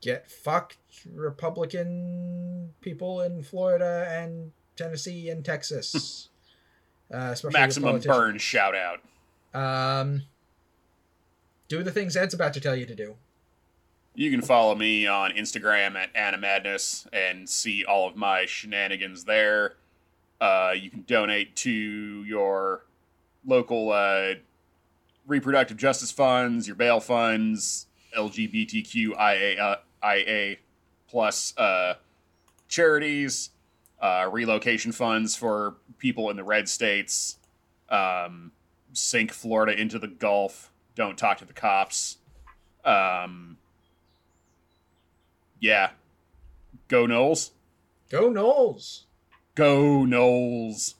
get fucked, Republican people in Florida and Tennessee and Texas. uh, Maximum burn shout out. Um, do the things Ed's about to tell you to do. You can follow me on Instagram at Anna Madness and see all of my shenanigans there. Uh, you can donate to your local uh, reproductive justice funds, your bail funds, LGBTQIA uh, IA plus uh, charities, uh, relocation funds for people in the red states, um, sink Florida into the Gulf, don't talk to the cops. Um, yeah. Go Knowles. Go Knowles! Go Knowles.